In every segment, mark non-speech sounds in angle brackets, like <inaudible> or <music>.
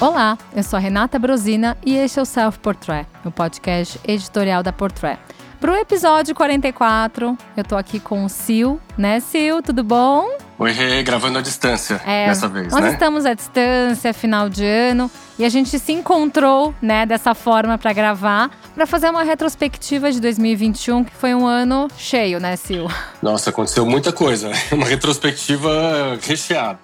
Olá, eu sou Renata Brosina e este é o Self Portrait, o podcast editorial da Portrait. Para o episódio 44, eu tô aqui com o Sil, né, Sil? Tudo bom? Oi, Rê, gravando à distância é, dessa vez, nós né? Estamos à distância, final de ano, e a gente se encontrou, né, dessa forma para gravar, para fazer uma retrospectiva de 2021, que foi um ano cheio, né, Sil? Nossa, aconteceu muita coisa, <laughs> uma retrospectiva recheada.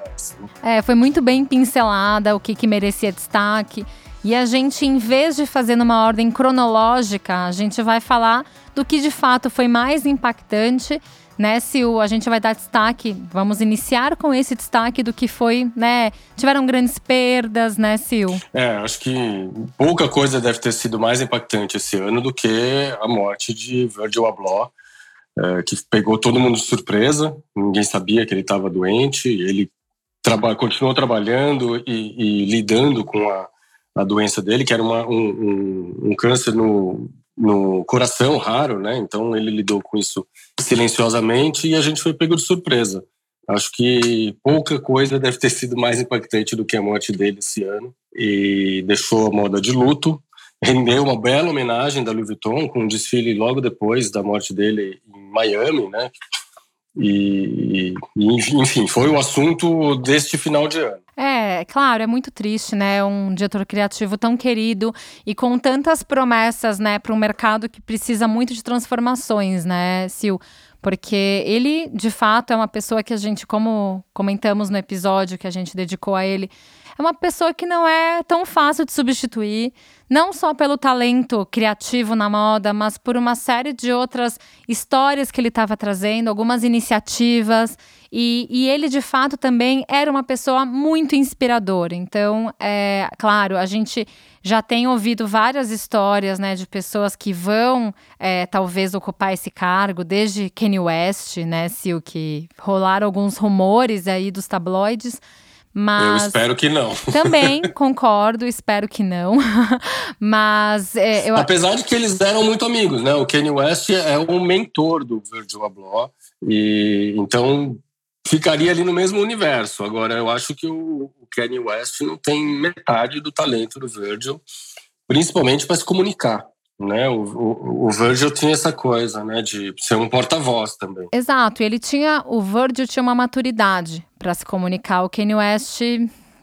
É, foi muito bem pincelada, o que, que merecia destaque. E a gente, em vez de fazer numa ordem cronológica, a gente vai falar do que de fato foi mais impactante, né? O, a gente vai dar destaque, vamos iniciar com esse destaque do que foi, né? Tiveram grandes perdas, né, Sil? É, acho que pouca coisa deve ter sido mais impactante esse ano do que a morte de Virgil Abloh, é, que pegou todo mundo de surpresa. Ninguém sabia que ele estava doente. Ele traba continuou trabalhando e, e lidando com a a doença dele, que era uma, um, um, um, câncer no, no coração raro, né? Então ele lidou com isso silenciosamente e a gente foi pego de surpresa. Acho que pouca coisa deve ter sido mais impactante do que a morte dele esse ano e deixou a moda de luto. Rendeu uma bela homenagem da Louis Vuitton com um desfile logo depois da morte dele em Miami, né? E, e enfim, foi o assunto deste final de ano. É, claro, é muito triste, né? Um diretor criativo tão querido e com tantas promessas, né, para um mercado que precisa muito de transformações, né, Sil? Porque ele, de fato, é uma pessoa que a gente, como comentamos no episódio que a gente dedicou a ele, é uma pessoa que não é tão fácil de substituir, não só pelo talento criativo na moda, mas por uma série de outras histórias que ele estava trazendo, algumas iniciativas. E, e, ele, de fato, também era uma pessoa muito inspiradora. Então, é claro, a gente já tem ouvido várias histórias né, de pessoas que vão é, talvez ocupar esse cargo, desde Kanye West, né, Sil, que rolaram alguns rumores aí dos tabloides. Mas eu espero que não. <laughs> Também concordo, espero que não. <laughs> Mas é, eu... apesar de que eles eram muito amigos, né? O Kanye West é o mentor do Virgil Abloh e então ficaria ali no mesmo universo. Agora eu acho que o, o Kanye West não tem metade do talento do Virgil, principalmente para se comunicar. Né? O, o, o, Virgil tinha essa coisa, né, de ser um porta-voz também. Exato, ele tinha, o Virgil tinha uma maturidade para se comunicar. O Kanye West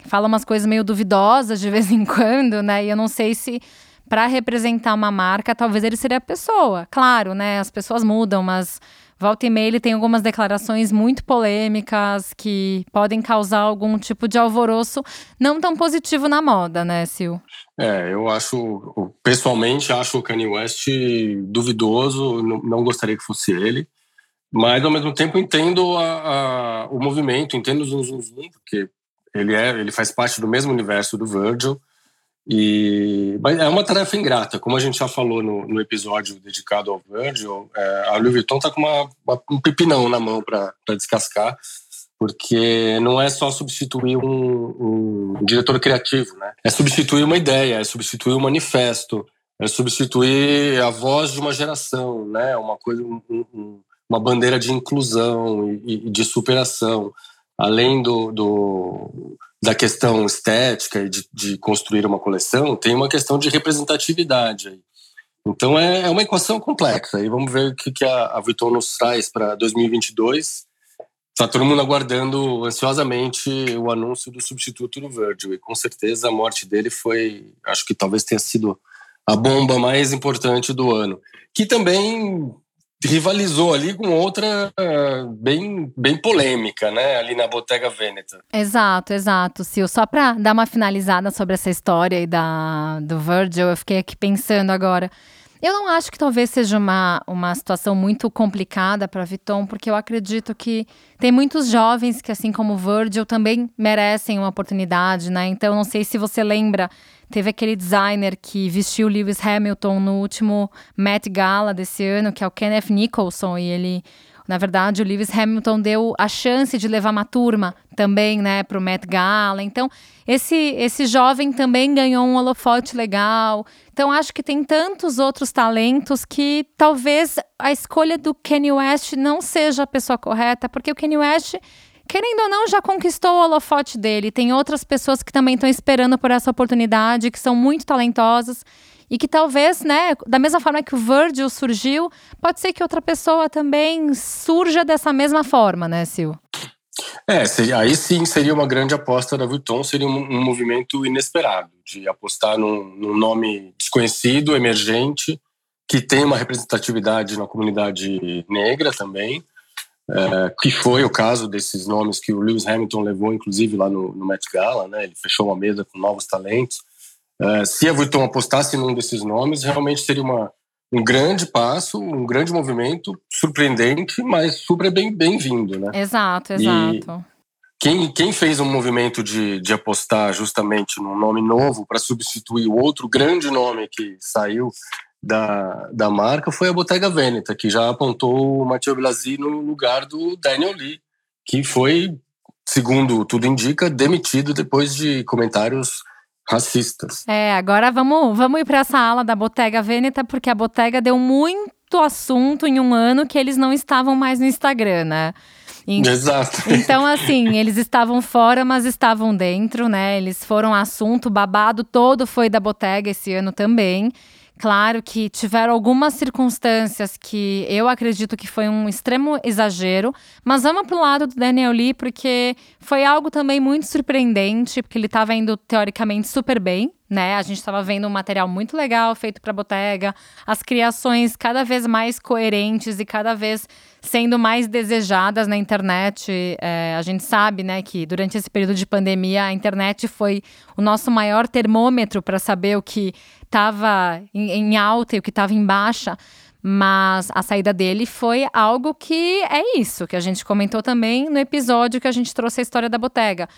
fala umas coisas meio duvidosas de <laughs> vez em quando, né? E eu não sei se para representar uma marca, talvez ele seria a pessoa. Claro, né? As pessoas mudam, mas Volta e meia ele tem algumas declarações muito polêmicas que podem causar algum tipo de alvoroço não tão positivo na moda, né, Sil? É, eu acho, pessoalmente, acho o Kanye West duvidoso, não, gostaria que fosse ele, mas ao mesmo tempo entendo a, a, o movimento, entendo o Zum Zum Zum, porque ele, é, ele faz parte do mesmo universo do Virgil, e, mas é uma tarefa ingrata, como a gente já falou no, no episódio dedicado ao Virgil, é, a Louis Vuitton está com uma, uma, um pepinão na mão para descascar, porque não é só substituir um, um, diretor criativo, né? É substituir uma ideia, é substituir um manifesto, é substituir a voz de uma geração, né? Uma coisa, um, uma bandeira de inclusão e, e de superação, além do, do da questão estética e de, de, construir uma coleção, tem uma questão de representatividade. Então é, é uma equação complexa. E vamos ver o que, que a, a Vuitton nos traz para 2022. Está todo mundo aguardando ansiosamente o anúncio do substituto do Virgil. E com certeza a morte dele foi, acho que talvez tenha sido a bomba mais importante do ano. Que também rivalizou ali com outra bem, bem polêmica, né? Ali na Bottega Veneta. Exato, exato, Sil. Só para dar uma finalizada sobre essa história aí da, do Virgil, eu fiquei aqui pensando agora. Eu não acho que talvez seja uma, uma situação muito complicada para Vuitton, porque eu acredito que tem muitos jovens que, assim como o Virgil, também merecem uma oportunidade, né? Então, não sei se você lembra Teve aquele designer que vestiu Lewis Hamilton no último Met Gala desse ano, que é o Kenneth Nicholson, e ele na verdade, o Lewis Hamilton deu a chance de levar uma turma também, né, para o Met Gala. Então, esse, esse jovem também ganhou um holofote legal. Então, acho que tem tantos outros talentos que talvez a escolha do Kanye West não seja a pessoa correta, porque o Kanye West querendo ou não, já conquistou o holofote dele. Tem outras pessoas que também estão esperando por essa oportunidade, que são muito talentosas e que talvez, né, da mesma forma que o Virgil surgiu, pode ser que outra pessoa também surja dessa mesma forma, né, Sil? É, seria, aí sim seria uma grande aposta da Vuitton, seria um, um movimento inesperado, de apostar num, num, nome desconhecido, emergente, que tem uma representatividade na comunidade negra também, é, que foi o caso desses nomes que o Lewis Hamilton levou, inclusive, lá no, no Met Gala, né? ele fechou uma mesa com novos talentos. É, se a Vuitton apostasse num desses nomes, realmente seria uma, um grande passo, um grande movimento, surpreendente, mas super bem-vindo, bem né? Exato, exato. E quem, quem fez um movimento de, de apostar justamente num nome novo para substituir o outro grande nome que saiu da, da marca foi a Bottega Veneta, que já apontou o Matteo Blasi no lugar do Daniel Lee, que foi, segundo tudo indica, demitido depois de comentários racistas. É, agora vamos, vamos ir para essa ala da Bottega Veneta, porque a Bottega deu muito assunto em um ano que eles não estavam mais no Instagram, né? Exato. Então, assim, eles estavam fora, mas estavam dentro, né? Eles foram assunto, babado todo foi da Bottega esse ano também. Claro que tiveram algumas circunstâncias que eu acredito que foi um extremo exagero, mas vamos pro lado do Daniel Lee, porque foi algo também muito surpreendente, porque ele estava indo teoricamente super bem, né? A gente estava vendo um material muito legal feito para Bottega, as criações cada vez mais coerentes e cada vez sendo mais desejadas na internet. É, a gente sabe, né, que durante esse período de pandemia a internet foi o nosso maior termômetro para saber o que estava em, em alta e o que estava em baixa. Mas a saída dele foi algo que é isso, que a gente comentou também no episódio que a gente trouxe a história da Bottega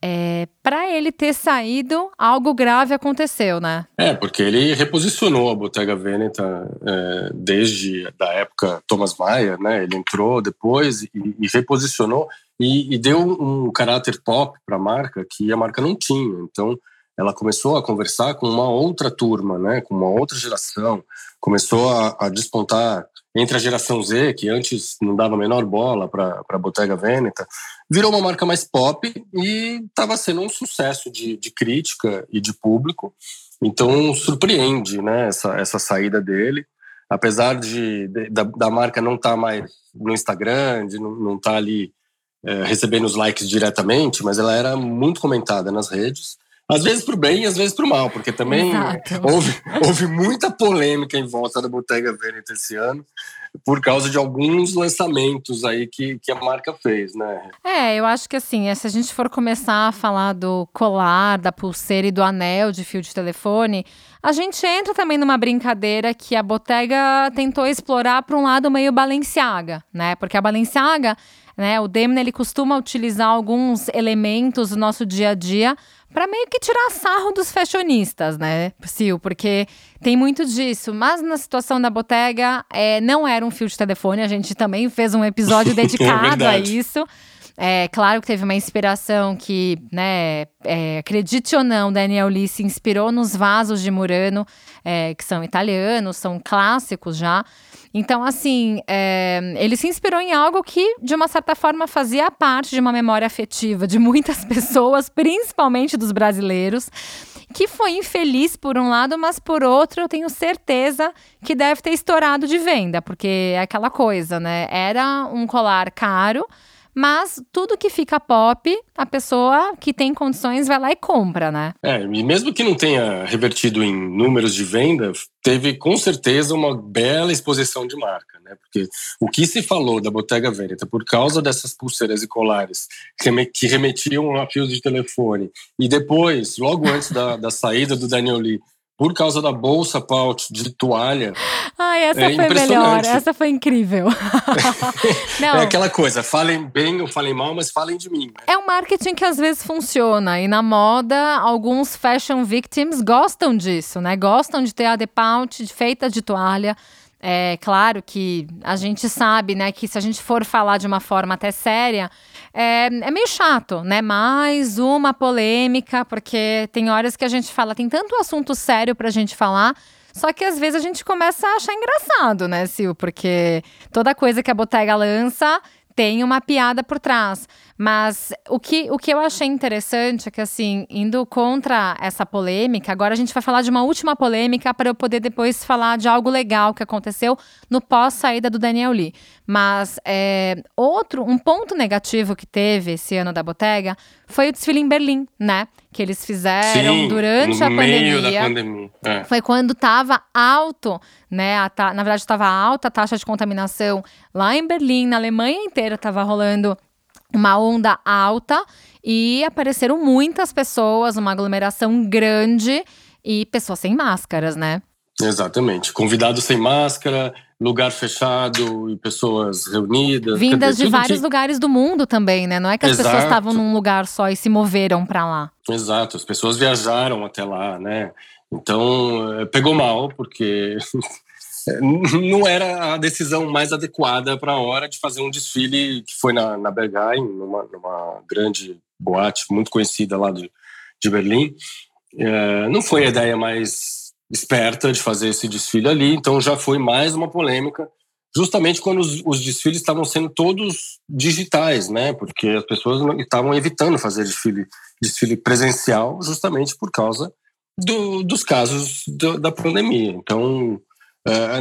é, para ele ter saído, algo grave aconteceu, né? É, porque ele reposicionou a Bottega Veneta é, desde da época Thomas Mayer, né? Ele entrou depois e, e reposicionou e, e, deu um caráter pop para a marca que a marca não tinha. Então, ela começou a conversar com uma outra turma, né? Com uma outra geração. Começou a, a despontar entre a geração Z, que antes não dava a menor bola para a Bottega Veneta, virou uma marca mais pop e estava sendo um sucesso de, de, crítica e de público. Então surpreende né, essa, essa saída dele. Apesar de, de da, da, marca não estar tá mais no Instagram, de não estar tá ali é, recebendo os likes diretamente, mas ela era muito comentada nas redes. Às vezes para o bem e às vezes para o mal, porque também houve, <laughs> houve muita polêmica em volta da Bottega Veneta esse ano por causa de alguns lançamentos aí que, que a marca fez, né? É, eu acho que assim, se a gente for começar a falar do colar, da pulseira e do anel de fio de telefone, a gente entra também numa brincadeira que a Bottega tentou explorar para um lado meio Balenciaga, né? Porque a Balenciaga, né, o Demna ele costuma utilizar alguns elementos do nosso dia a dia para meio que tirar sarro dos fashionistas, né, Sil? Porque tem muito disso. Mas na situação da Bottega, é, não era um fio de telefone. A gente também fez um episódio <laughs> dedicado é a isso. É claro que teve uma inspiração que, né, é, acredite ou não, Daniel Lee se inspirou nos vasos de Murano, é, que são italianos, são clássicos já. Então, assim, é, ele se inspirou em algo que, de uma certa forma, fazia parte de uma memória afetiva de muitas <laughs> pessoas, principalmente dos brasileiros, que foi infeliz por um lado, mas por outro, eu tenho certeza que deve ter estourado de venda, porque é aquela coisa, né? Era um colar caro mas tudo que fica pop, a pessoa que tem condições vai lá e compra, né? É, e mesmo que não tenha revertido em números de venda, teve com certeza uma bela exposição de marca, né? Porque o que se falou da Bottega Veneta por causa dessas pulseiras e colares que remetiam a fios de telefone e depois, logo antes da, da saída do Daniel Lee, por causa da bolsa pouch de toalha. Ai, essa é foi melhor, essa foi incrível. <laughs> é aquela coisa, falem bem ou falem mal, mas falem de mim. Né? É um marketing que às vezes funciona. E na moda, alguns fashion victims gostam disso, né? Gostam de ter a de pouch feita de toalha. É claro que a gente sabe, né, que se a gente for falar de uma forma até séria, é, é meio chato, né? Mais uma polêmica, porque tem horas que a gente fala, tem tanto assunto sério pra gente falar, só que às vezes a gente começa a achar engraçado, né, Sil? Porque toda coisa que a Bottega lança tem uma piada por trás. Mas o que, o que eu achei interessante é que, assim, indo contra essa polêmica, agora a gente vai falar de uma última polêmica para eu poder depois falar de algo legal que aconteceu no pós-saída do Daniel Lee. Mas é, outro, um ponto negativo que teve esse ano da Botega foi o desfile em Berlim, né? Que eles fizeram Sim, durante a pandemia. pandemia. É. Foi quando estava alto, né? ta- na verdade, estava alta a taxa de contaminação lá em Berlim, na Alemanha inteira estava rolando uma onda alta e apareceram muitas pessoas, uma aglomeração grande e pessoas sem máscaras, né? Exatamente. Convidados sem máscara, lugar fechado e pessoas reunidas. Vindas dizer, de vários que- lugares do mundo também, né? Não é que as pessoas Exato. estavam num lugar só e se moveram para lá. Exato, as pessoas viajaram até lá, né? Então, eh, pegou mal, porque <laughs> <laughs> não era a decisão mais adequada para a hora de fazer um desfile que foi na, na Berghain, numa, numa grande boate muito conhecida lá de, de Berlim. Eh, não foi a ideia mais esperta de fazer esse desfile ali, então já foi mais uma polêmica, justamente quando os, os desfiles estavam sendo todos digitais, né? Porque as pessoas estavam evitando fazer desfile, desfile presencial, justamente por causa do- dos casos do- da pandemia. Então,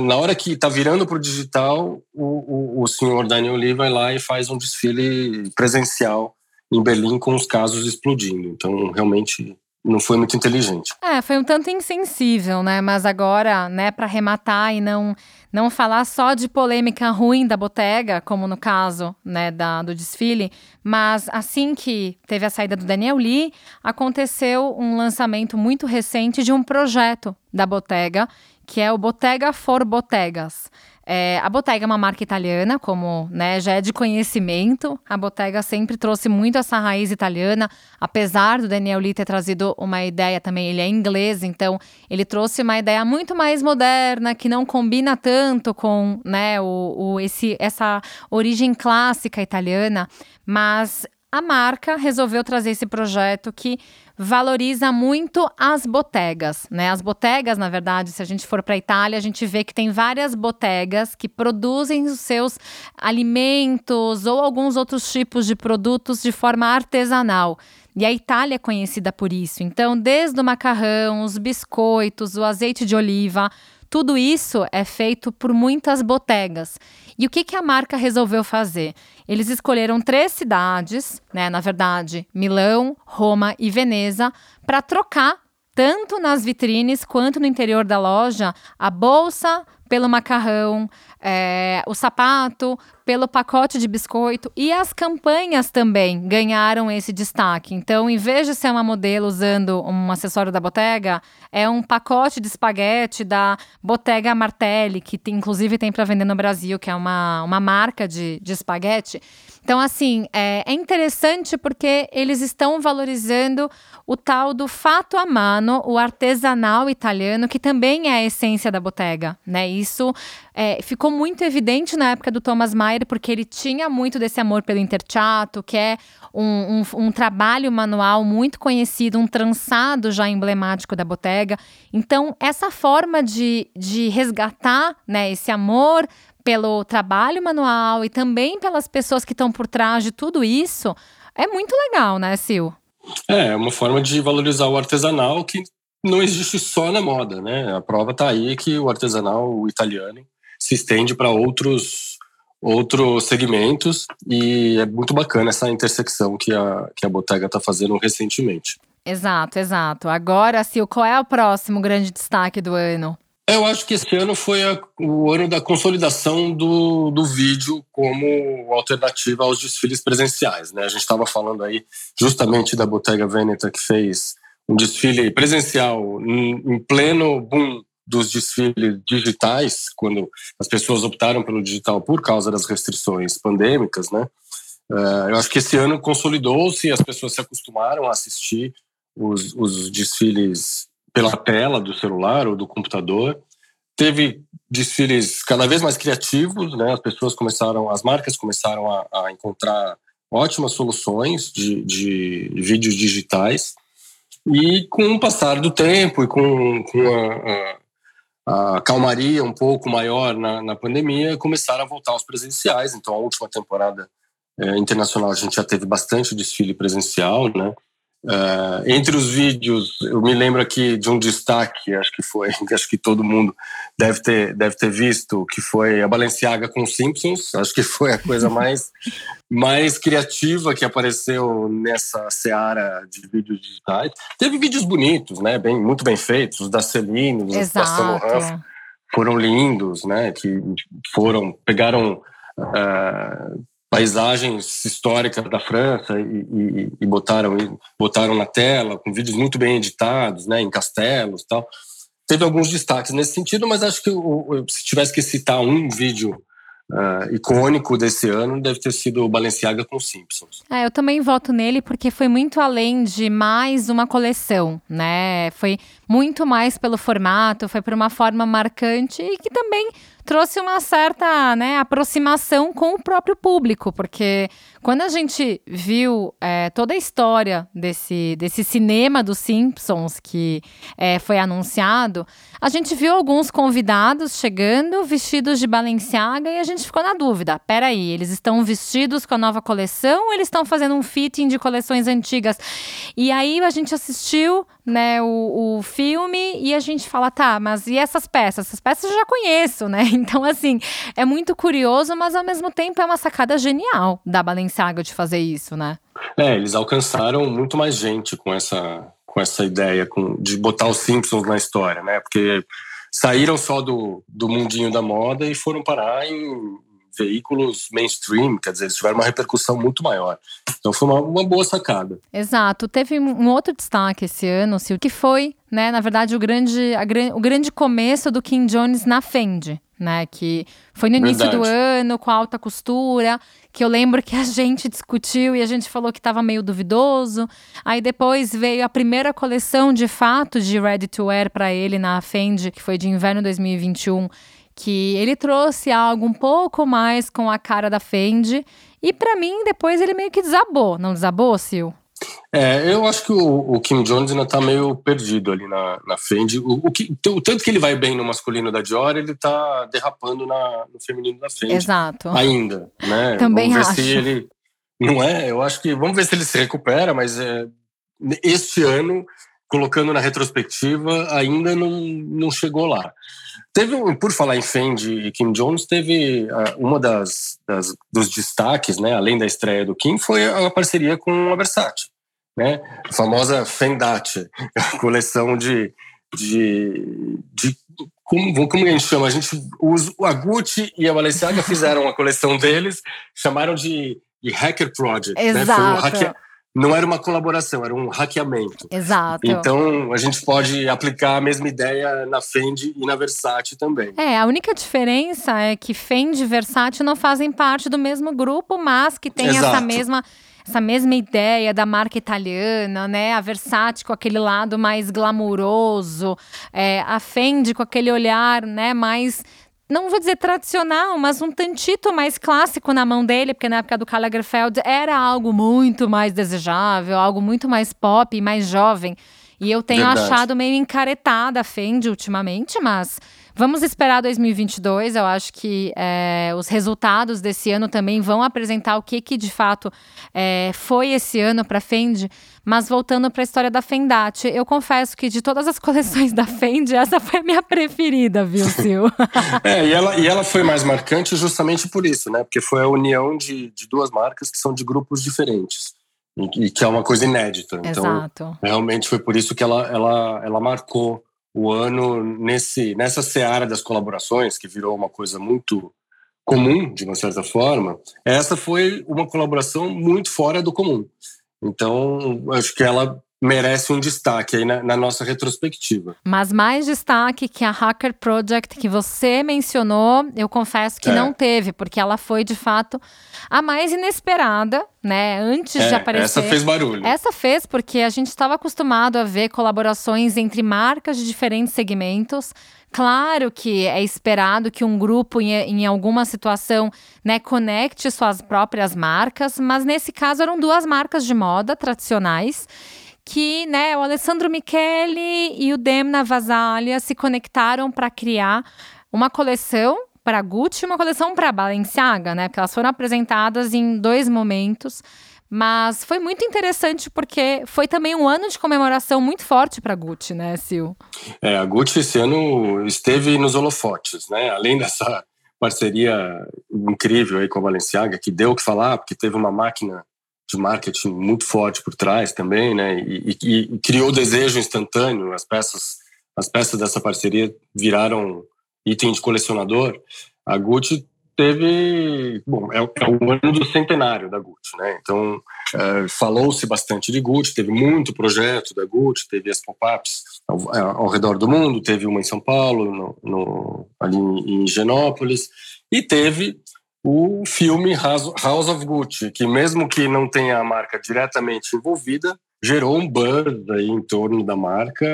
na hora que está virando para o digital, o, o, senhor Daniel Lee vai lá e faz um desfile presencial em Berlim com os casos explodindo. Então, realmente não foi muito inteligente. É, foi um tanto insensível, né? Mas agora, né, para arrematar e não não falar só de polêmica ruim da Botega, como no caso, né, da, do desfile, mas assim que teve a saída do Daniel Lee, aconteceu um lançamento muito recente de um projeto da Bottega, que é o Bottega for Bottegas. É, a Bottega é uma marca italiana, como né, já é de conhecimento. A Bottega sempre trouxe muito essa raiz italiana, apesar do Daniel Lee ter trazido uma ideia também, ele é inglês, então ele trouxe uma ideia muito mais moderna, que não combina tanto com né, o, o- esse, essa origem clássica italiana, mas a marca resolveu trazer esse projeto que valoriza muito as botegas, né? As botegas, na verdade, se a gente for para a Itália, a gente vê que tem várias botegas que produzem os seus alimentos ou alguns outros tipos de produtos de forma artesanal. E a Itália é conhecida por isso. Então, desde o macarrão, os biscoitos, o azeite de oliva, tudo isso é feito por muitas botegas. E o que, que a marca resolveu fazer? Eles escolheram três cidades, né? Na verdade, Milão, Roma e Veneza, para trocar tanto nas vitrines quanto no interior da loja a bolsa pelo macarrão, é, o sapato pelo pacote de biscoito e as campanhas também ganharam esse destaque. Então, em vez de ser uma modelo usando um acessório da Bottega, é um pacote de espaguete da Bottega Martelli, que tem- inclusive tem para vender no Brasil, que é uma, uma marca de, de espaguete. Então, assim, é, é interessante porque eles estão valorizando o tal do fato a mano, o artesanal italiano, que também é a essência da Bottega, né? Isso é, ficou muito evidente na época do Thomas Maier, porque ele tinha muito desse amor pelo interchato, que é um, um, um trabalho manual muito conhecido, um trançado já emblemático da Bottega. Então, essa forma de, de resgatar né, esse amor pelo trabalho manual e também pelas pessoas que estão por trás de tudo isso, é muito legal, né, Sil? É, é uma forma de valorizar o artesanal que não existe só na moda, né? A prova está aí que o artesanal italiano se estende para outros outros segmentos e é muito bacana essa intersecção que a, que a Bottega está fazendo recentemente. Exato, exato. Agora, Sil, qual é o próximo grande destaque do ano? Eu acho que esse ano foi a- o ano da consolidação do, do vídeo como alternativa aos desfiles presenciais. Né? A gente estava falando aí justamente da Bottega Veneta, que fez um desfile presencial em, em pleno boom dos desfiles digitais, quando as pessoas optaram pelo digital por causa das restrições pandêmicas. Né? Eh, eu acho que esse ano consolidou-se, as pessoas se acostumaram a assistir os, os desfiles pela tela do celular ou do computador. Teve desfiles cada vez mais criativos, né? As pessoas começaram, as marcas começaram a, a encontrar ótimas soluções de, de vídeos digitais. E com o passar do tempo e com, com a, a, calmaria um pouco maior na, na pandemia, começaram a voltar aos presenciais. Então, a última temporada é, internacional a gente já teve bastante desfile presencial, né? Uh, entre os vídeos, eu me lembro aqui de um destaque, acho que foi, <laughs> acho que todo mundo deve ter, deve ter visto, que foi a Balenciaga com Simpsons. Acho que foi a coisa mais, <laughs> mais criativa que apareceu nessa seara de vídeos digitais. Teve vídeos bonitos, né? Bem, muito bem feitos, os da Celine, os da Saint foram lindos, né? Que foram pegaram uh, paisagens históricas da França e, e, e, botaram botaram na tela com vídeos muito bem editados, né, em castelos, tal. Teve alguns destaques nesse sentido, mas acho que se tivesse que citar um vídeo uh, icônico desse ano, deve ter sido o Balenciaga com Simpsons. É, eu também voto nele porque foi muito além de mais uma coleção, né? Foi muito mais pelo formato, foi por uma forma marcante e que também trouxe uma certa né, aproximação com o próprio público, porque quando a gente viu é, toda a história desse, desse cinema dos Simpsons que é, foi anunciado, a gente viu alguns convidados chegando vestidos de Balenciaga e a gente ficou na dúvida: peraí, eles estão vestidos com a nova coleção ou eles estão fazendo um fitting de coleções antigas? E aí a gente assistiu né, o, o filme e a gente fala, tá, mas e essas peças? Essas peças eu já conheço, né? Então, assim, é muito curioso, mas ao mesmo tempo é uma sacada genial da Balenciaga de fazer isso, né? É, eles alcançaram muito mais gente com essa, com essa ideia com, de botar os Simpsons na história, né? Porque saíram só do, do mundinho da moda e foram parar em veículos mainstream, quer dizer, eles tiveram uma repercussão muito maior. Então foi uma, uma boa sacada. Exato. Teve um outro destaque esse ano, Sil, que foi, né, na verdade, o grande, a, o grande começo do Kim Jones na Fendi. Né, que foi no início Verdade. do ano, com alta costura, que eu lembro que a <laughs> gente discutiu e a gente falou que estava meio duvidoso. Aí depois veio a primeira coleção de fato de ready to wear para ele na Fendi, que foi de inverno 2021 que ele trouxe algo um pouco mais com a cara da Fendi. E para mim, depois ele meio que desabou. Não desabou, Sil? É, eu acho que o, o, Kim Jones ainda tá meio perdido ali na, na Fendi. O, o, que, o, tanto que ele vai bem no masculino da Dior, ele tá derrapando na, no feminino da Fendi. Exato. Ainda, né? Também vamos ver acho. se ele... Não é? Eu acho que... Vamos ver se ele se recupera, mas é, este ano, colocando na retrospectiva, ainda não, não chegou lá. Teve, por falar em Fendi e Kim Jones, teve uh, uma das, das, dos destaques, né, além da estreia do Kim, foi a parceria com a Versace, né, a famosa Fendate, a coleção de, de, de como, como a gente chama? A gente usa a Gucci e a Balenciaga fizeram a coleção deles, chamaram de, de Hacker Project, Exato. né, foi um hacker, não era uma colaboração, era um hackeamento. Exato. Então a gente pode aplicar a mesma ideia na Fendi e na Versace também. É, a única diferença é que Fendi e Versace não fazem parte do mesmo grupo, mas que tem Exato. essa mesma essa mesma ideia da marca italiana, né? A Versace com aquele lado mais glamouroso, é, a Fendi com aquele olhar, né, mais não vou dizer tradicional, mas um tantito mais clássico na mão dele, porque na época do Karl Lagerfeld era algo muito mais desejável, algo muito mais pop e mais jovem. E eu tenho Verdade. achado meio encaretada a Fendi ultimamente, mas Vamos esperar 2022. Eu acho que é, os resultados desse ano também vão apresentar o que, que de fato é, foi esse ano para a Fendi. Mas voltando para a história da Fendate, eu confesso que de todas as <laughs> coleções da Fendi, essa foi a minha preferida, viu, Sil? <laughs> é, e ela, e ela foi mais marcante justamente por isso, né? Porque foi a união de, de duas marcas que são de grupos diferentes. E, e que é uma coisa inédita. Então, Exato. realmente foi por isso que ela, ela, ela marcou o ano nesse nessa seara das colaborações que virou uma coisa muito comum de uma certa forma essa foi uma colaboração muito fora do comum. Então acho que ela merece um destaque aí na, na, nossa retrospectiva. Mas mais destaque que a Hacker Project que você mencionou, eu confesso que é. não teve, porque ela foi de fato a mais inesperada, né? Antes é, de aparecer. Essa fez barulho. Essa fez porque a gente estava acostumado a ver colaborações entre marcas de diferentes segmentos. Claro que é esperado que um grupo, em, em alguma situação, né, conecte suas próprias marcas, mas nesse caso eram duas marcas de moda tradicionais que né, o Alessandro Michele e o Demna Vasalha se conectaram para criar uma coleção para Gucci e uma coleção para Balenciaga, né? Porque elas foram apresentadas em dois momentos. Mas foi muito interessante porque foi também um ano de comemoração muito forte para a Gucci, né, Sil? É, a Gucci esse ano esteve nos holofotes, né? Além dessa parceria incrível aí com a Balenciaga, que deu o que falar, porque teve uma máquina de marketing muito forte por trás também, né? E, e, e criou desejo instantâneo. As peças, as peças dessa parceria viraram item de colecionador. A Gucci teve, bom, é, é o ano do centenário da Gucci, né? Então é, falou-se bastante de Gucci, teve muito projeto da Gucci, teve as pop-ups ao, ao, redor do mundo, teve uma em São Paulo, no, no, ali em Genópolis, e teve o filme House of Gucci, que mesmo que não tenha a marca diretamente envolvida, gerou um buzz aí em torno da marca,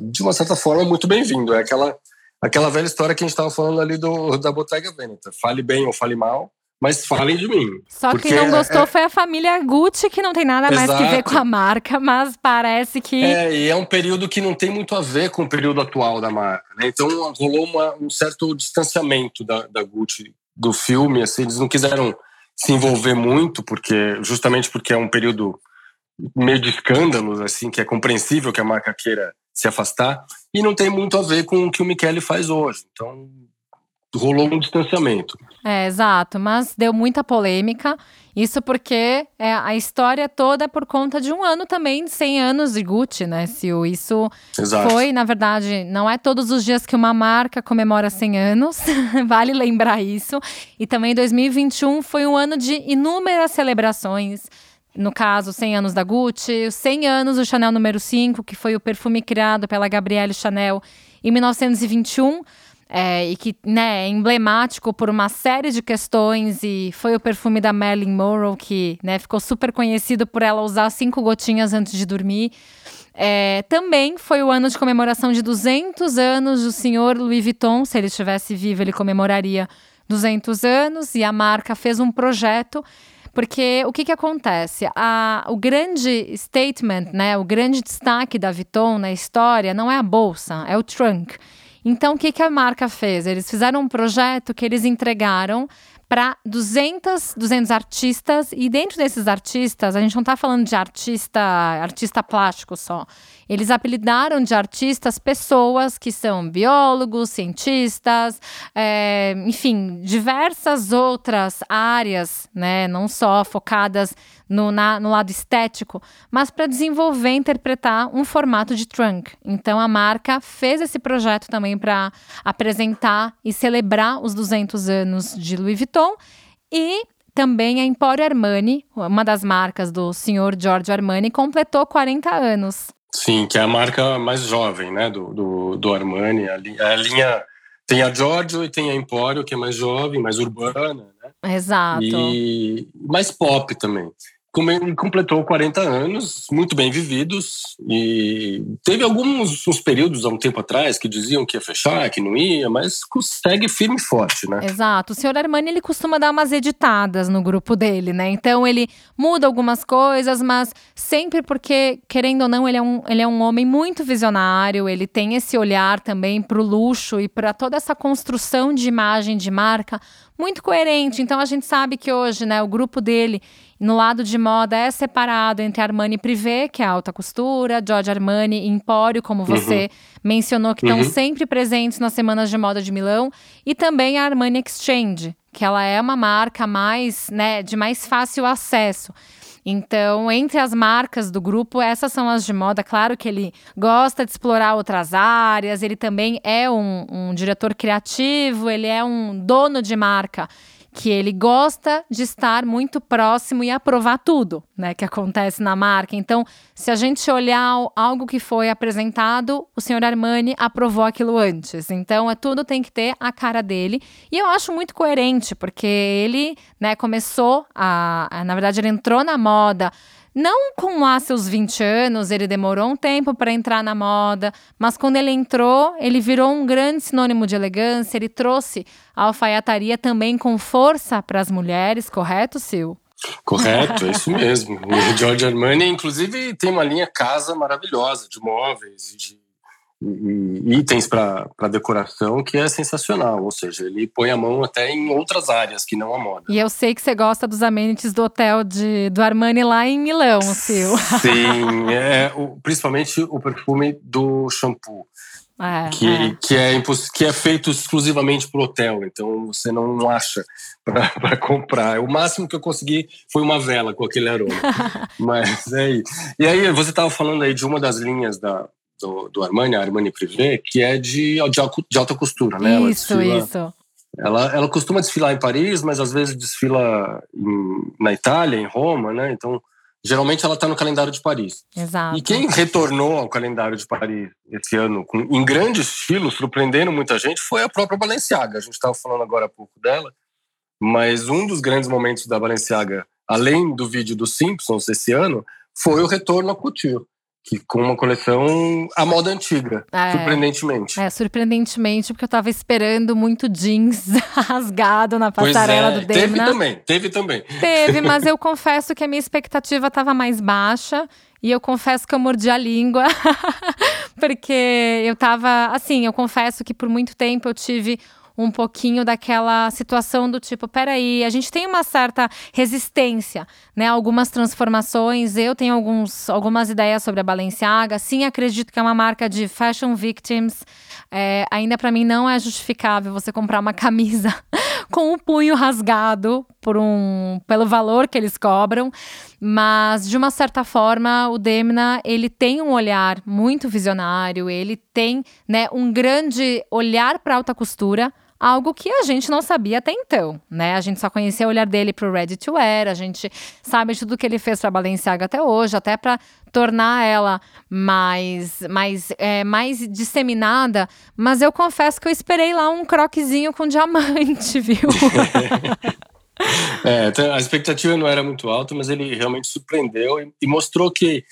de uma certa forma muito bem-vindo. É aquela, aquela velha história que a gente estava falando ali do, da Bottega Veneta. Fale bem ou fale mal, mas falem de mim. Só quem não gostou é... foi a família Gucci, que não tem nada mais Exato. que ver com a marca, mas parece que. É, e é um período que não tem muito a ver com o período atual da marca. Né? Então rolou uma, um certo distanciamento da, da Gucci do filme, assim, eles não quiseram se envolver muito, porque justamente porque é um período meio de escândalos, assim, que é compreensível que a marca queira se afastar, e não tem muito a ver com o que o Michele faz hoje. Então, rolou um distanciamento. É, exato, mas deu muita polêmica. Isso porque é, a história toda é por conta de um ano também de 100 anos de Gucci, né, Sil? Isso Exato. foi, na verdade, não é todos os dias que uma marca comemora 100 anos, <laughs> vale lembrar isso. E também 2021 foi um ano de inúmeras celebrações. No caso, 100 anos da Gucci, 100 anos do Chanel número 5, que foi o perfume criado pela Gabrielle Chanel em 1921 é, e que né, é emblemático por uma série de questões e foi o perfume da Marilyn Monroe que né, ficou super conhecido por ela usar cinco gotinhas antes de dormir. É, também foi o ano de comemoração de 200 anos do senhor Louis Vuitton. Se ele estivesse vivo, ele comemoraria 200 anos e a marca fez um projeto porque o que, que acontece? A, o grande statement, né, o grande destaque da Vuitton na história não é a bolsa, é o trunk. Então, o que, que a marca fez? Eles fizeram um projeto que eles entregaram para 200, 200 artistas e dentro desses artistas, a gente não está falando de artista, artista plástico só. Eles apelidaram de artistas pessoas que são biólogos, cientistas, é, enfim, diversas outras áreas, né, não só focadas no, na, no lado estético, mas para desenvolver e interpretar um formato de trunk. Então a marca fez esse projeto também para apresentar e celebrar os 200 anos de Louis Vuitton e também a Emporio Armani, uma das marcas do senhor Giorgio Armani, completou 40 anos. Sim, que é a marca mais jovem, né, do, do, do Armani. A linha, a linha tem a Giorgio e tem a Emporio, que é mais jovem, mais urbana, né? Exato. E mais pop também completou 40 anos, muito bem vividos, e teve alguns uns períodos há um tempo atrás que diziam que ia fechar, que não ia, mas consegue firme e forte, né? Exato. O senhor Armani, ele costuma dar umas editadas no grupo dele, né? Então ele muda algumas coisas, mas sempre porque, querendo ou não, ele é um, ele é um homem muito visionário, ele tem esse olhar também para o luxo e para toda essa construção de imagem de marca muito coerente. Então a gente sabe que hoje, né, o grupo dele no lado de moda é separado entre Armani Privé, que é alta costura, Giorgio Armani e Empório, como uhum. você uhum. mencionou, que estão uhum. sempre presentes nas semanas de moda de Milão, e também a Armani Exchange, que ela é uma marca mais, né, de mais fácil acesso. Então, entre as marcas do grupo, essas são as de moda. Claro que ele gosta de explorar outras áreas, ele também é um, um diretor criativo, ele é um dono de marca que ele gosta de estar muito próximo e aprovar tudo, né, que acontece na marca. Então, se a gente olhar algo que foi apresentado, o senhor Armani aprovou aquilo antes. Então, é tudo tem que ter a cara dele. E eu acho muito coerente, porque ele, né, começou a, a na verdade, ele entrou na moda não com lá seus 20 anos, ele demorou um tempo para entrar na moda, mas quando ele entrou, ele virou um grande sinônimo de elegância. Ele trouxe a alfaiataria também com força para as mulheres, correto, Sil? Correto, é isso mesmo. O Giorgio Armani, inclusive, tem uma linha casa maravilhosa de móveis, de e itens para decoração que é sensacional, ou seja, ele põe a mão até em outras áreas que não a moda. E eu sei que você gosta dos amenities do hotel de, do Armani lá em Milão, Sil. Sim, <laughs> é, o, principalmente o perfume do shampoo. É, que, é. Que, é que é feito exclusivamente para o hotel, então você não acha para <laughs> comprar. O máximo que eu consegui foi uma vela com aquele aroma. <laughs> Mas é aí. E aí, você estava falando aí de uma das linhas da, do, do Armani, a Armani Privé, que é de, de, alta costura, né? Isso, ela desfila, isso. Ela, ela costuma desfilar em Paris, mas às vezes desfila em, na Itália, em Roma, né? Então, geralmente ela está no calendário de Paris. Exato. E quem retornou ao calendário de Paris esse ano com, em grande estilo, surpreendendo muita gente, foi a própria Balenciaga. A gente estava falando agora há pouco dela, mas um dos grandes momentos da Balenciaga, além do vídeo dos Simpsons esse ano, foi o retorno à couture que com uma coleção à moda antiga, é, surpreendentemente. É, surpreendentemente, porque eu tava esperando muito jeans <laughs> rasgado na passarela é, do Demna. Teve também, teve também. Teve, mas <laughs> eu confesso que a minha expectativa tava mais baixa. E eu confesso que eu mordi a língua, <laughs> porque eu tava. Assim, eu confesso que por muito tempo eu tive um pouquinho daquela situação do tipo, peraí, a gente tem uma certa resistência, né? Algumas transformações, eu tenho alguns, algumas ideias sobre a Balenciaga. Sim, acredito que é uma marca de fashion victims. É, ainda para mim não é justificável você comprar uma <laughs> camisa com o punho rasgado por um, pelo valor que eles cobram, mas de uma certa forma o Demna ele tem um olhar muito visionário, ele tem né, um grande olhar para alta costura algo que a gente não sabia até então, né? A gente só conhecia o olhar dele para o Ready to Wear, a gente sabe tudo que ele fez para Balenciaga até hoje, até para tornar ela mais mais é, mais disseminada, mas eu confesso que eu esperei lá um croquezinho com <laughs> diamante, viu? <laughs> é, então, a expectativa não era muito alta, mas ele realmente surpreendeu e, e mostrou que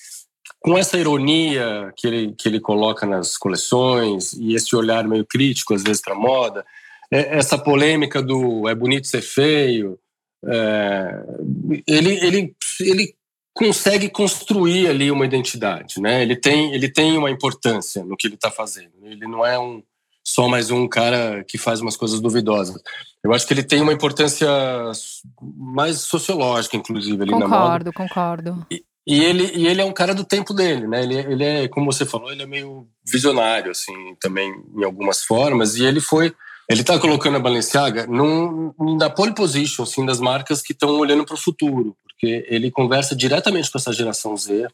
com essa ironia que ele, que ele coloca nas coleções e esse olhar meio crítico às vezes para moda, é, essa polêmica do é bonito ser feio, é, ele, ele, ele consegue construir ali uma identidade, né? Ele tem, ele tem uma importância no que ele está fazendo. Ele não é um só mais um cara que faz umas coisas duvidosas. Eu acho que ele tem uma importância mais sociológica, inclusive, ali concordo, na moda. Concordo, concordo. E ele, e ele é um cara do tempo dele, né? Ele, ele é, como você falou, ele é meio visionário, assim, também em algumas formas. E ele foi ele está colocando a Balenciaga num, na pole position, assim, das marcas que estão olhando para o futuro, porque ele conversa diretamente com essa geração Z,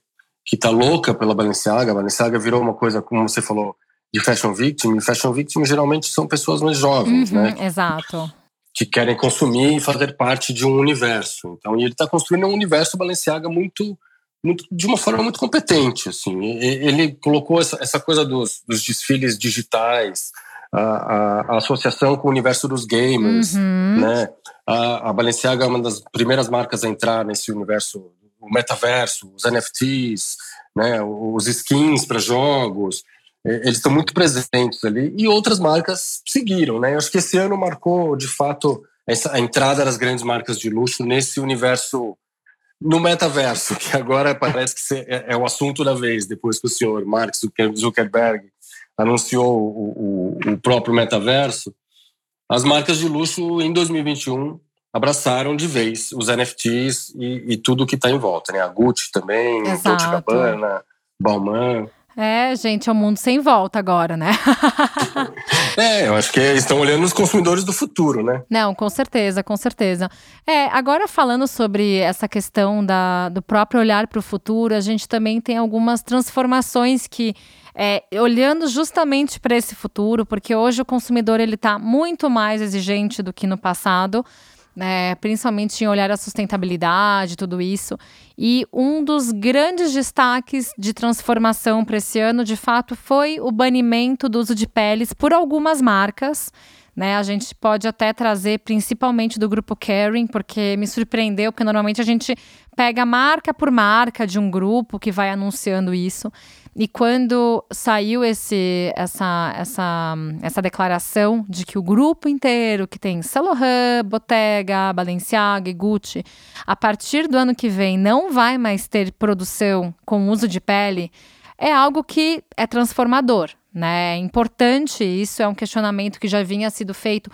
que está louca pela Balenciaga. A Balenciaga virou uma coisa, como você falou, de fashion victim. E fashion victim geralmente são pessoas mais jovens, uhum, né? Exato. Que querem consumir e fazer parte de um universo. Então, ele está construindo um universo Balenciaga muito muito, de uma forma muito competente. Assim. Ele colocou essa, essa coisa dos, dos desfiles digitais, a, a, a, associação com o universo dos gamers, uhum. né? A, a Balenciaga é uma das primeiras marcas a entrar nesse universo, o metaverso, os NFTs, né? Os skins para jogos, eles estão muito presentes ali e outras marcas seguiram, né? Eu acho que esse ano marcou de fato essa, a entrada das grandes marcas de luxo nesse universo no metaverso, <laughs> que agora parece que é, é o assunto da vez, depois que o senhor Mark Zuckerberg anunciou o, o, o próprio metaverso, as marcas de luxo em 2021 abraçaram de vez os NFTs e, e tudo que está em volta, né? A Gucci também, Exato. Dolce Gabbana, Balmain. É, gente, é um mundo sem volta agora, né? <laughs> é, eu acho que estão olhando os consumidores do futuro, né? Não, com certeza, com certeza. É, agora falando sobre essa questão da, do próprio olhar para o futuro, a gente também tem algumas transformações que é, olhando justamente para esse futuro, porque hoje o consumidor ele está muito mais exigente do que no passado, né, principalmente em olhar a sustentabilidade, tudo isso. E um dos grandes destaques de transformação para esse ano, de fato, foi o banimento do uso de peles por algumas marcas. Né, a gente pode até trazer principalmente do grupo Caring, porque me surpreendeu, porque normalmente a gente pega marca por marca de um grupo que vai anunciando isso. E quando saiu esse, essa, essa, essa declaração de que o grupo inteiro, que tem Laurent, Bottega, Balenciaga e Gucci, a partir do ano que vem não vai mais ter produção com uso de pele, é algo que é transformador, né? É importante isso, é um questionamento que já vinha sido feito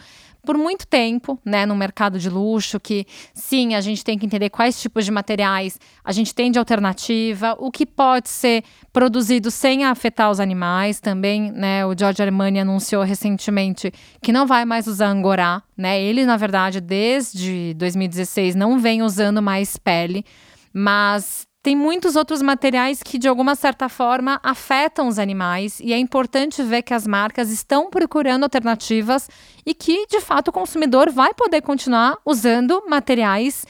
por muito tempo, né, no mercado de luxo, que sim, a gente tem que entender quais tipos de materiais a gente tem de alternativa, o que pode ser produzido sem afetar os animais. Também, né, o George Armani anunciou recentemente que não vai mais usar angorá, né? Ele, na verdade, desde 2016 não vem usando mais pele, mas tem muitos outros materiais que, de alguma certa forma, afetam os animais, e é importante ver que as marcas estão procurando alternativas e que, de fato, o consumidor vai poder continuar usando materiais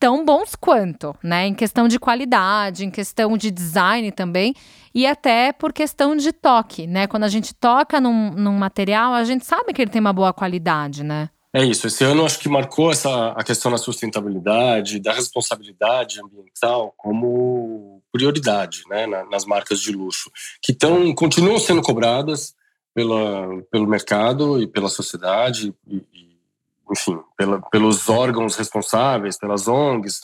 tão bons quanto, né? Em questão de qualidade, em questão de design também, e até por questão de toque, né? Quando a gente toca num, num material, a gente sabe que ele tem uma boa qualidade, né? É isso. Esse ano acho que marcou essa a questão da sustentabilidade, da responsabilidade ambiental como prioridade, né, nas marcas de luxo, que estão continuam sendo cobradas pela, pelo mercado e pela sociedade e, enfim, pela, pelos órgãos responsáveis, pelas ONGs.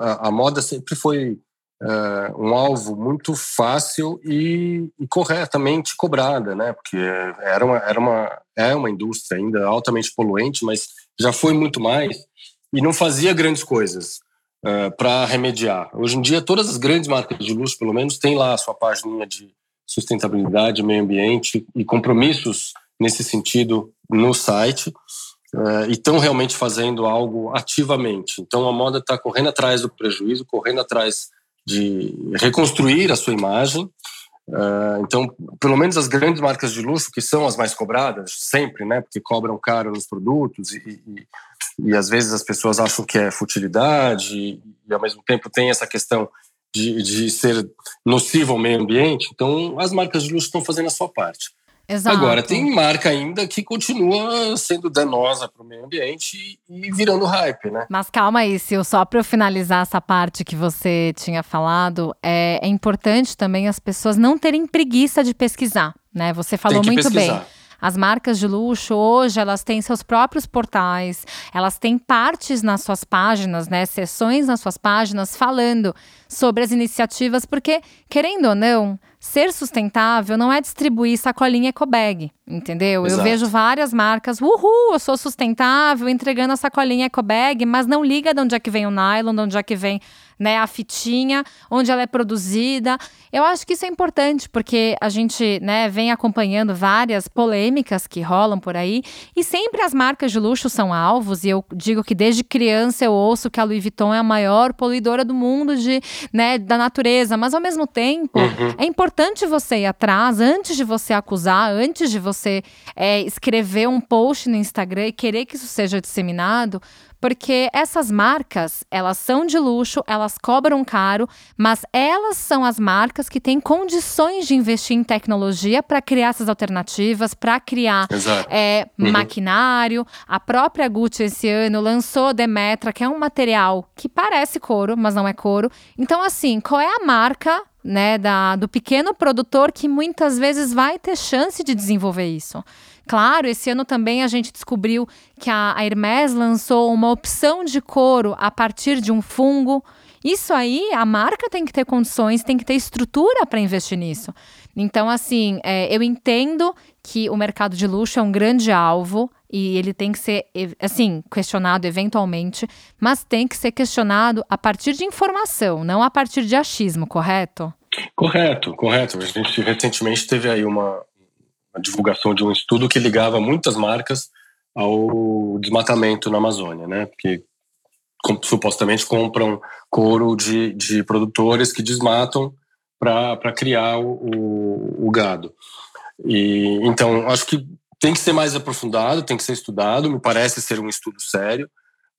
A, a moda sempre foi uh, um alvo muito fácil e, e, corretamente cobrada, né? Porque era uma, era uma, é uma indústria ainda altamente poluente, mas já foi muito mais e não fazia grandes coisas uh, eh, para remediar. Hoje em dia, todas as grandes marcas de luxo, pelo menos, têm lá a sua página de sustentabilidade, meio ambiente e compromissos nesse sentido no site. Uh, e estão realmente fazendo algo ativamente. Então a moda está correndo atrás do prejuízo, correndo atrás de reconstruir a sua imagem. Uh, então, pelo menos as grandes marcas de luxo, que são as mais cobradas, sempre, né? Porque cobram caro nos produtos e, e, e às vezes as pessoas acham que é futilidade e, e ao mesmo tempo tem essa questão de, de ser nocivo ao meio ambiente. Então, as marcas de luxo estão fazendo a sua parte. Exato. Agora, tem marca ainda que continua sendo danosa para o meio ambiente e virando hype, né? Mas calma aí, Sil, só para eu finalizar essa parte que você tinha falado, é, é importante também as pessoas não terem preguiça de pesquisar, né? Você falou muito pesquisar. bem. As marcas de luxo hoje, elas têm seus próprios portais, elas têm partes nas suas páginas, né, sessões nas suas páginas falando sobre as iniciativas, porque querendo ou não, ser sustentável não é distribuir sacolinha ecobag, entendeu? Exato. Eu vejo várias marcas, uhul, eu sou sustentável, entregando a sacolinha ecobag, mas não liga de onde é que vem o nylon, de onde é que vem né, a fitinha, onde ela é produzida. Eu acho que isso é importante, porque a gente né, vem acompanhando várias polêmicas que rolam por aí, e sempre as marcas de luxo são alvos, e eu digo que desde criança eu ouço que a Louis Vuitton é a maior poluidora do mundo de, né, da natureza, mas ao mesmo tempo uhum. é importante você ir atrás, antes de você acusar, antes de você é, escrever um post no Instagram e querer que isso seja disseminado, porque essas marcas, elas são de luxo, elas cobram caro, mas elas são as marcas que têm condições de investir em tecnologia para criar essas alternativas, para criar é, uhum. maquinário. A própria Gucci esse ano lançou Demetra, que é um material que parece couro, mas não é couro. Então, assim, qual é a marca né, da, do pequeno produtor que muitas vezes vai ter chance de desenvolver isso. Claro, esse ano também a gente descobriu que a, Hermès lançou uma opção de couro a partir de um fungo. Isso aí, a marca tem que ter condições, tem que ter estrutura para investir nisso. Então, assim, é, eu entendo que o mercado de luxo é um grande alvo e ele tem que ser, assim, questionado eventualmente, mas tem que ser questionado a partir de informação, não a partir de achismo, correto? Correto, correto. A gente recentemente teve aí uma, uma divulgação de um estudo que ligava muitas marcas ao desmatamento na Amazônia, né? Porque supostamente compram couro de, de produtores que desmatam para criar o, o, o, gado. E então acho que tem que ser mais aprofundado, tem que ser estudado. Me parece ser um estudo sério.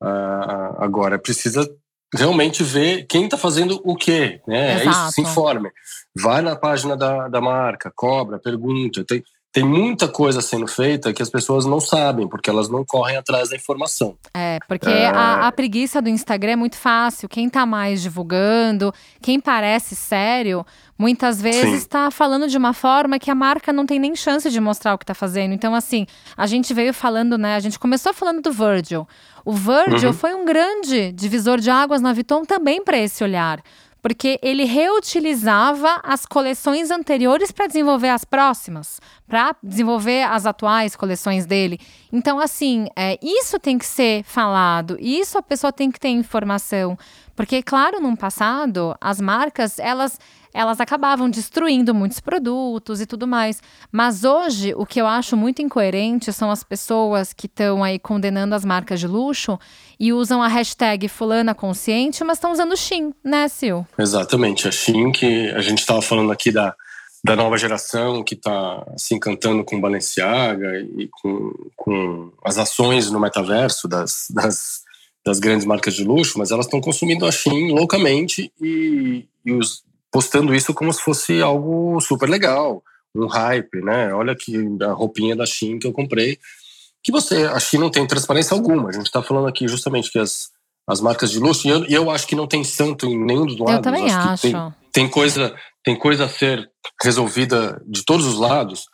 Uh, agora precisa realmente ver quem está fazendo o quê, né? É isso, se informe. Vai na página da, da marca, cobra, pergunta. Tem, tem muita coisa sendo feita que as pessoas não sabem, porque elas não correm atrás da informação. É, porque é... A, a, preguiça do Instagram é muito fácil. Quem tá mais divulgando, quem parece sério, muitas vezes está falando de uma forma que a marca não tem nem chance de mostrar o que está fazendo. Então, assim, a gente veio falando, né? A gente começou falando do Virgil. O Virgil uhum. foi um grande divisor de águas na Vuitton também para esse olhar porque ele reutilizava as coleções anteriores para desenvolver as próximas, para desenvolver as atuais coleções dele. Então, assim, é, isso tem que ser falado, isso a pessoa tem que ter informação. Porque, claro, no passado, as marcas, elas elas acabavam destruindo muitos produtos e tudo mais. Mas hoje, o que eu acho muito incoerente são as pessoas que estão aí condenando as marcas de luxo e usam a hashtag fulana consciente, mas estão usando Shein, né, Sil? Exatamente. A Shein, que a gente estava falando aqui da, da nova geração que está se encantando com Balenciaga e com, com as ações no metaverso das, das, das grandes marcas de luxo, mas elas estão consumindo a Shein loucamente e, e os postando isso como se fosse algo super legal, um hype, né? Olha que a roupinha da Shein que eu comprei, que você, a Shein não tem transparência alguma. A gente está falando aqui justamente que as, as marcas de luxo, e eu, eu acho que não tem santo em nenhum dos lados. Eu também acho. acho. Tem, tem, coisa, tem coisa a ser resolvida de todos os lados,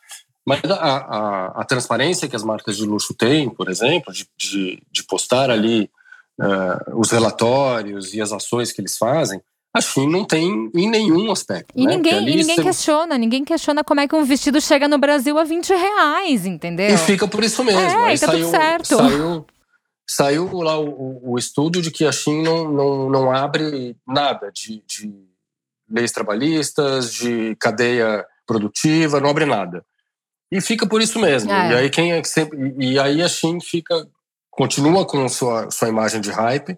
mas a, a, a transparência que as marcas de luxo têm, por exemplo, de, de, de postar ali uh, os relatórios e as ações que eles fazem, assim não tem em nenhum aspecto. E né? ninguém, e ninguém você... questiona, ninguém questiona como é que um vestido chega no Brasil a 20 reais, entendeu? E fica por isso mesmo. É, Aí tá saiu, tudo certo. Saiu, saiu lá o, o, estudo de que a Shein não, não, não abre nada de, de leis trabalhistas, de cadeia produtiva, não abre nada. E fica por isso mesmo. É. E aí quem é que sempre. E aí a Shein fica. Continua com sua, sua imagem de hype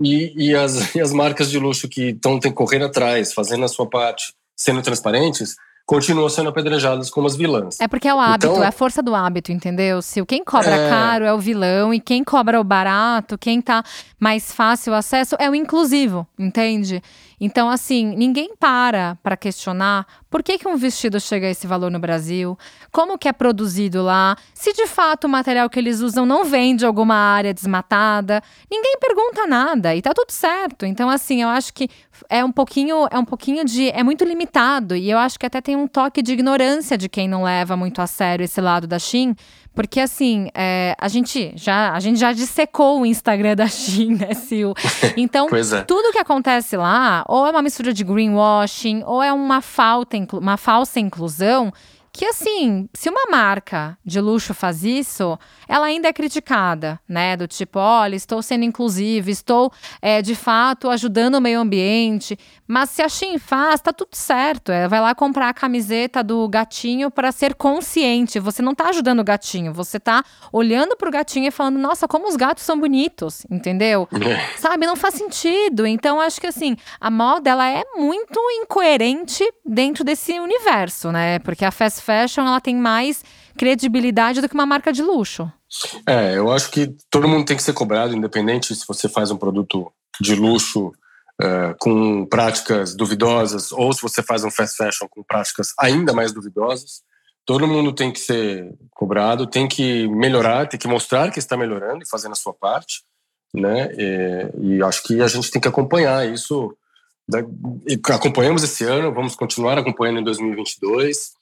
e, e, as, <laughs> e as marcas de luxo que estão correndo atrás, fazendo a sua parte, sendo transparentes, continuam sendo apedrejadas como as vilãs. É porque é o hábito, então, é a força do hábito, entendeu? Se quem cobra é... caro é o vilão e quem cobra o barato, quem tá mais fácil acesso é o inclusivo, entende? Então, assim, ninguém para para questionar por que, que um vestido chega a esse valor no Brasil, como que é produzido lá, se de fato o material que eles usam não vem de alguma área desmatada. Ninguém pergunta nada e tá tudo certo. Então, assim, eu acho que é um pouquinho, é um pouquinho de. é muito limitado. E eu acho que até tem um toque de ignorância de quem não leva muito a sério esse lado da Shin porque assim, é, a, gente já, a gente já dissecou o Instagram da Shein, né, Sil? <laughs> Então, é. tudo que acontece lá, ou é uma mistura de greenwashing, ou é uma, falta, uma falsa inclusão que assim, se uma marca de luxo faz isso, ela ainda é criticada, né? Do tipo, olha, estou sendo inclusiva, estou é, de fato ajudando o meio ambiente. Mas se a Shein faz, tá tudo certo. Ela vai lá comprar a camiseta do gatinho para ser consciente. Você não tá ajudando o gatinho, você tá olhando pro gatinho e falando, nossa, como os gatos são bonitos, entendeu? É. Sabe, não faz sentido. Então, acho que assim, a moda ela é muito incoerente dentro desse universo, né? Porque a fast fashion ela tem mais credibilidade do que uma marca de luxo. É, eu acho que todo mundo tem que ser cobrado, independente se você faz um produto de luxo uh, com práticas duvidosas ou se você faz um fast fashion com práticas ainda mais duvidosas. Todo mundo tem que ser cobrado, tem que melhorar, tem que mostrar que está melhorando e fazendo a sua parte, né? E, e acho que a gente tem que acompanhar isso. Né? Acompanhamos esse ano, vamos continuar acompanhando em 2022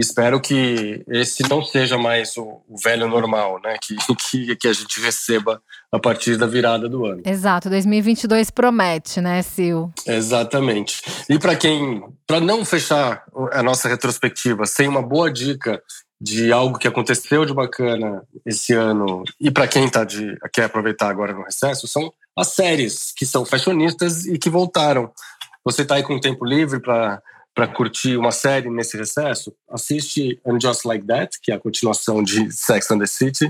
espero que esse não seja mais o, o, velho normal, né? Que, que, que a gente receba a partir da virada do ano. Exato, 2022 promete, né, Sil? Exatamente. E para quem, para não fechar a nossa retrospectiva sem uma boa dica de algo que aconteceu de bacana esse ano e para quem tá de quer aproveitar agora no recesso, são as séries que são fashionistas e que voltaram. Você está aí com tempo livre para para curtir uma série nesse recesso, assiste And Just Like That, que é a continuação de Sex and the City,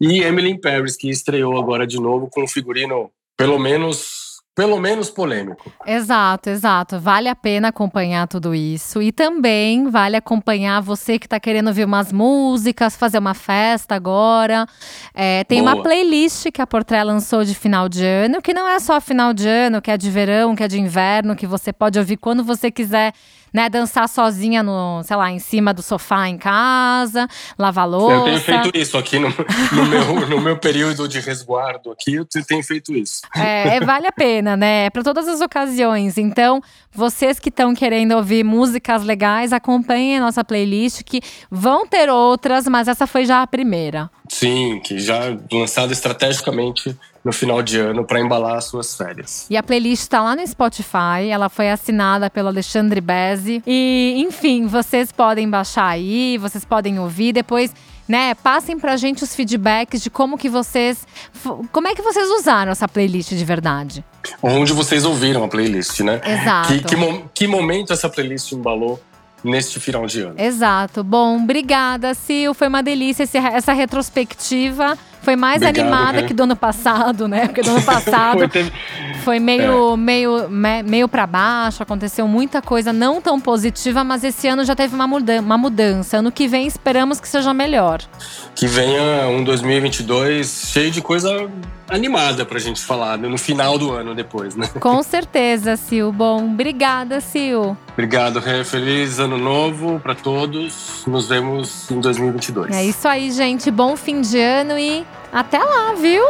e Emily in Paris, que estreou agora de novo com um figurino pelo menos pelo menos polêmico. Exato, exato. Vale a pena acompanhar tudo isso. E também vale acompanhar você que está querendo ouvir umas músicas, fazer uma festa agora. É, tem Boa. uma playlist que a Portré lançou de final de ano, que não é só final de ano, que é de verão, que é de inverno, que você pode ouvir quando você quiser né, dançar sozinha no, sei lá, em cima do sofá em casa, lavar louça. Eu tenho feito isso aqui no, no, meu, no meu período de resguardo aqui, eu tenho feito isso. É, é vale a pena, né? É para todas as ocasiões. Então, vocês que estão querendo ouvir músicas legais, acompanhem a nossa playlist, que vão ter outras, mas essa foi já a primeira. Sim, que já lançado estrategicamente no final de ano para embalar as suas férias. E a playlist está lá no Spotify, ela foi assinada pelo Alexandre Bezzi. E, enfim, vocês podem baixar aí, vocês podem ouvir. Depois né? Passem pra gente os feedbacks de como que vocês. Como é que vocês usaram essa playlist de verdade? Onde vocês ouviram a playlist, né? Exato. Que, que, que momento essa playlist embalou neste final de ano. Exato. Bom, obrigada, Sil. Foi uma delícia essa retrospectiva. Foi mais Obrigado, animada que do ano passado, né? Porque do ano <laughs> passado foi, teve... foi, meio, é. meio, me, meio para baixo, aconteceu muita coisa não tão positiva, mas esse ano já teve uma, muda uma mudança. Ano que vem esperamos que seja melhor. Que venha um 2022 cheio de coisa animada pra gente falar né? no final do ano depois, né? Com certeza, Sil. Bom, obrigada, Sil. Obrigado, Rê. Feliz ano novo para todos. Nos vemos em 2022. É isso aí, gente. Bom fim de ano e até lá, viu?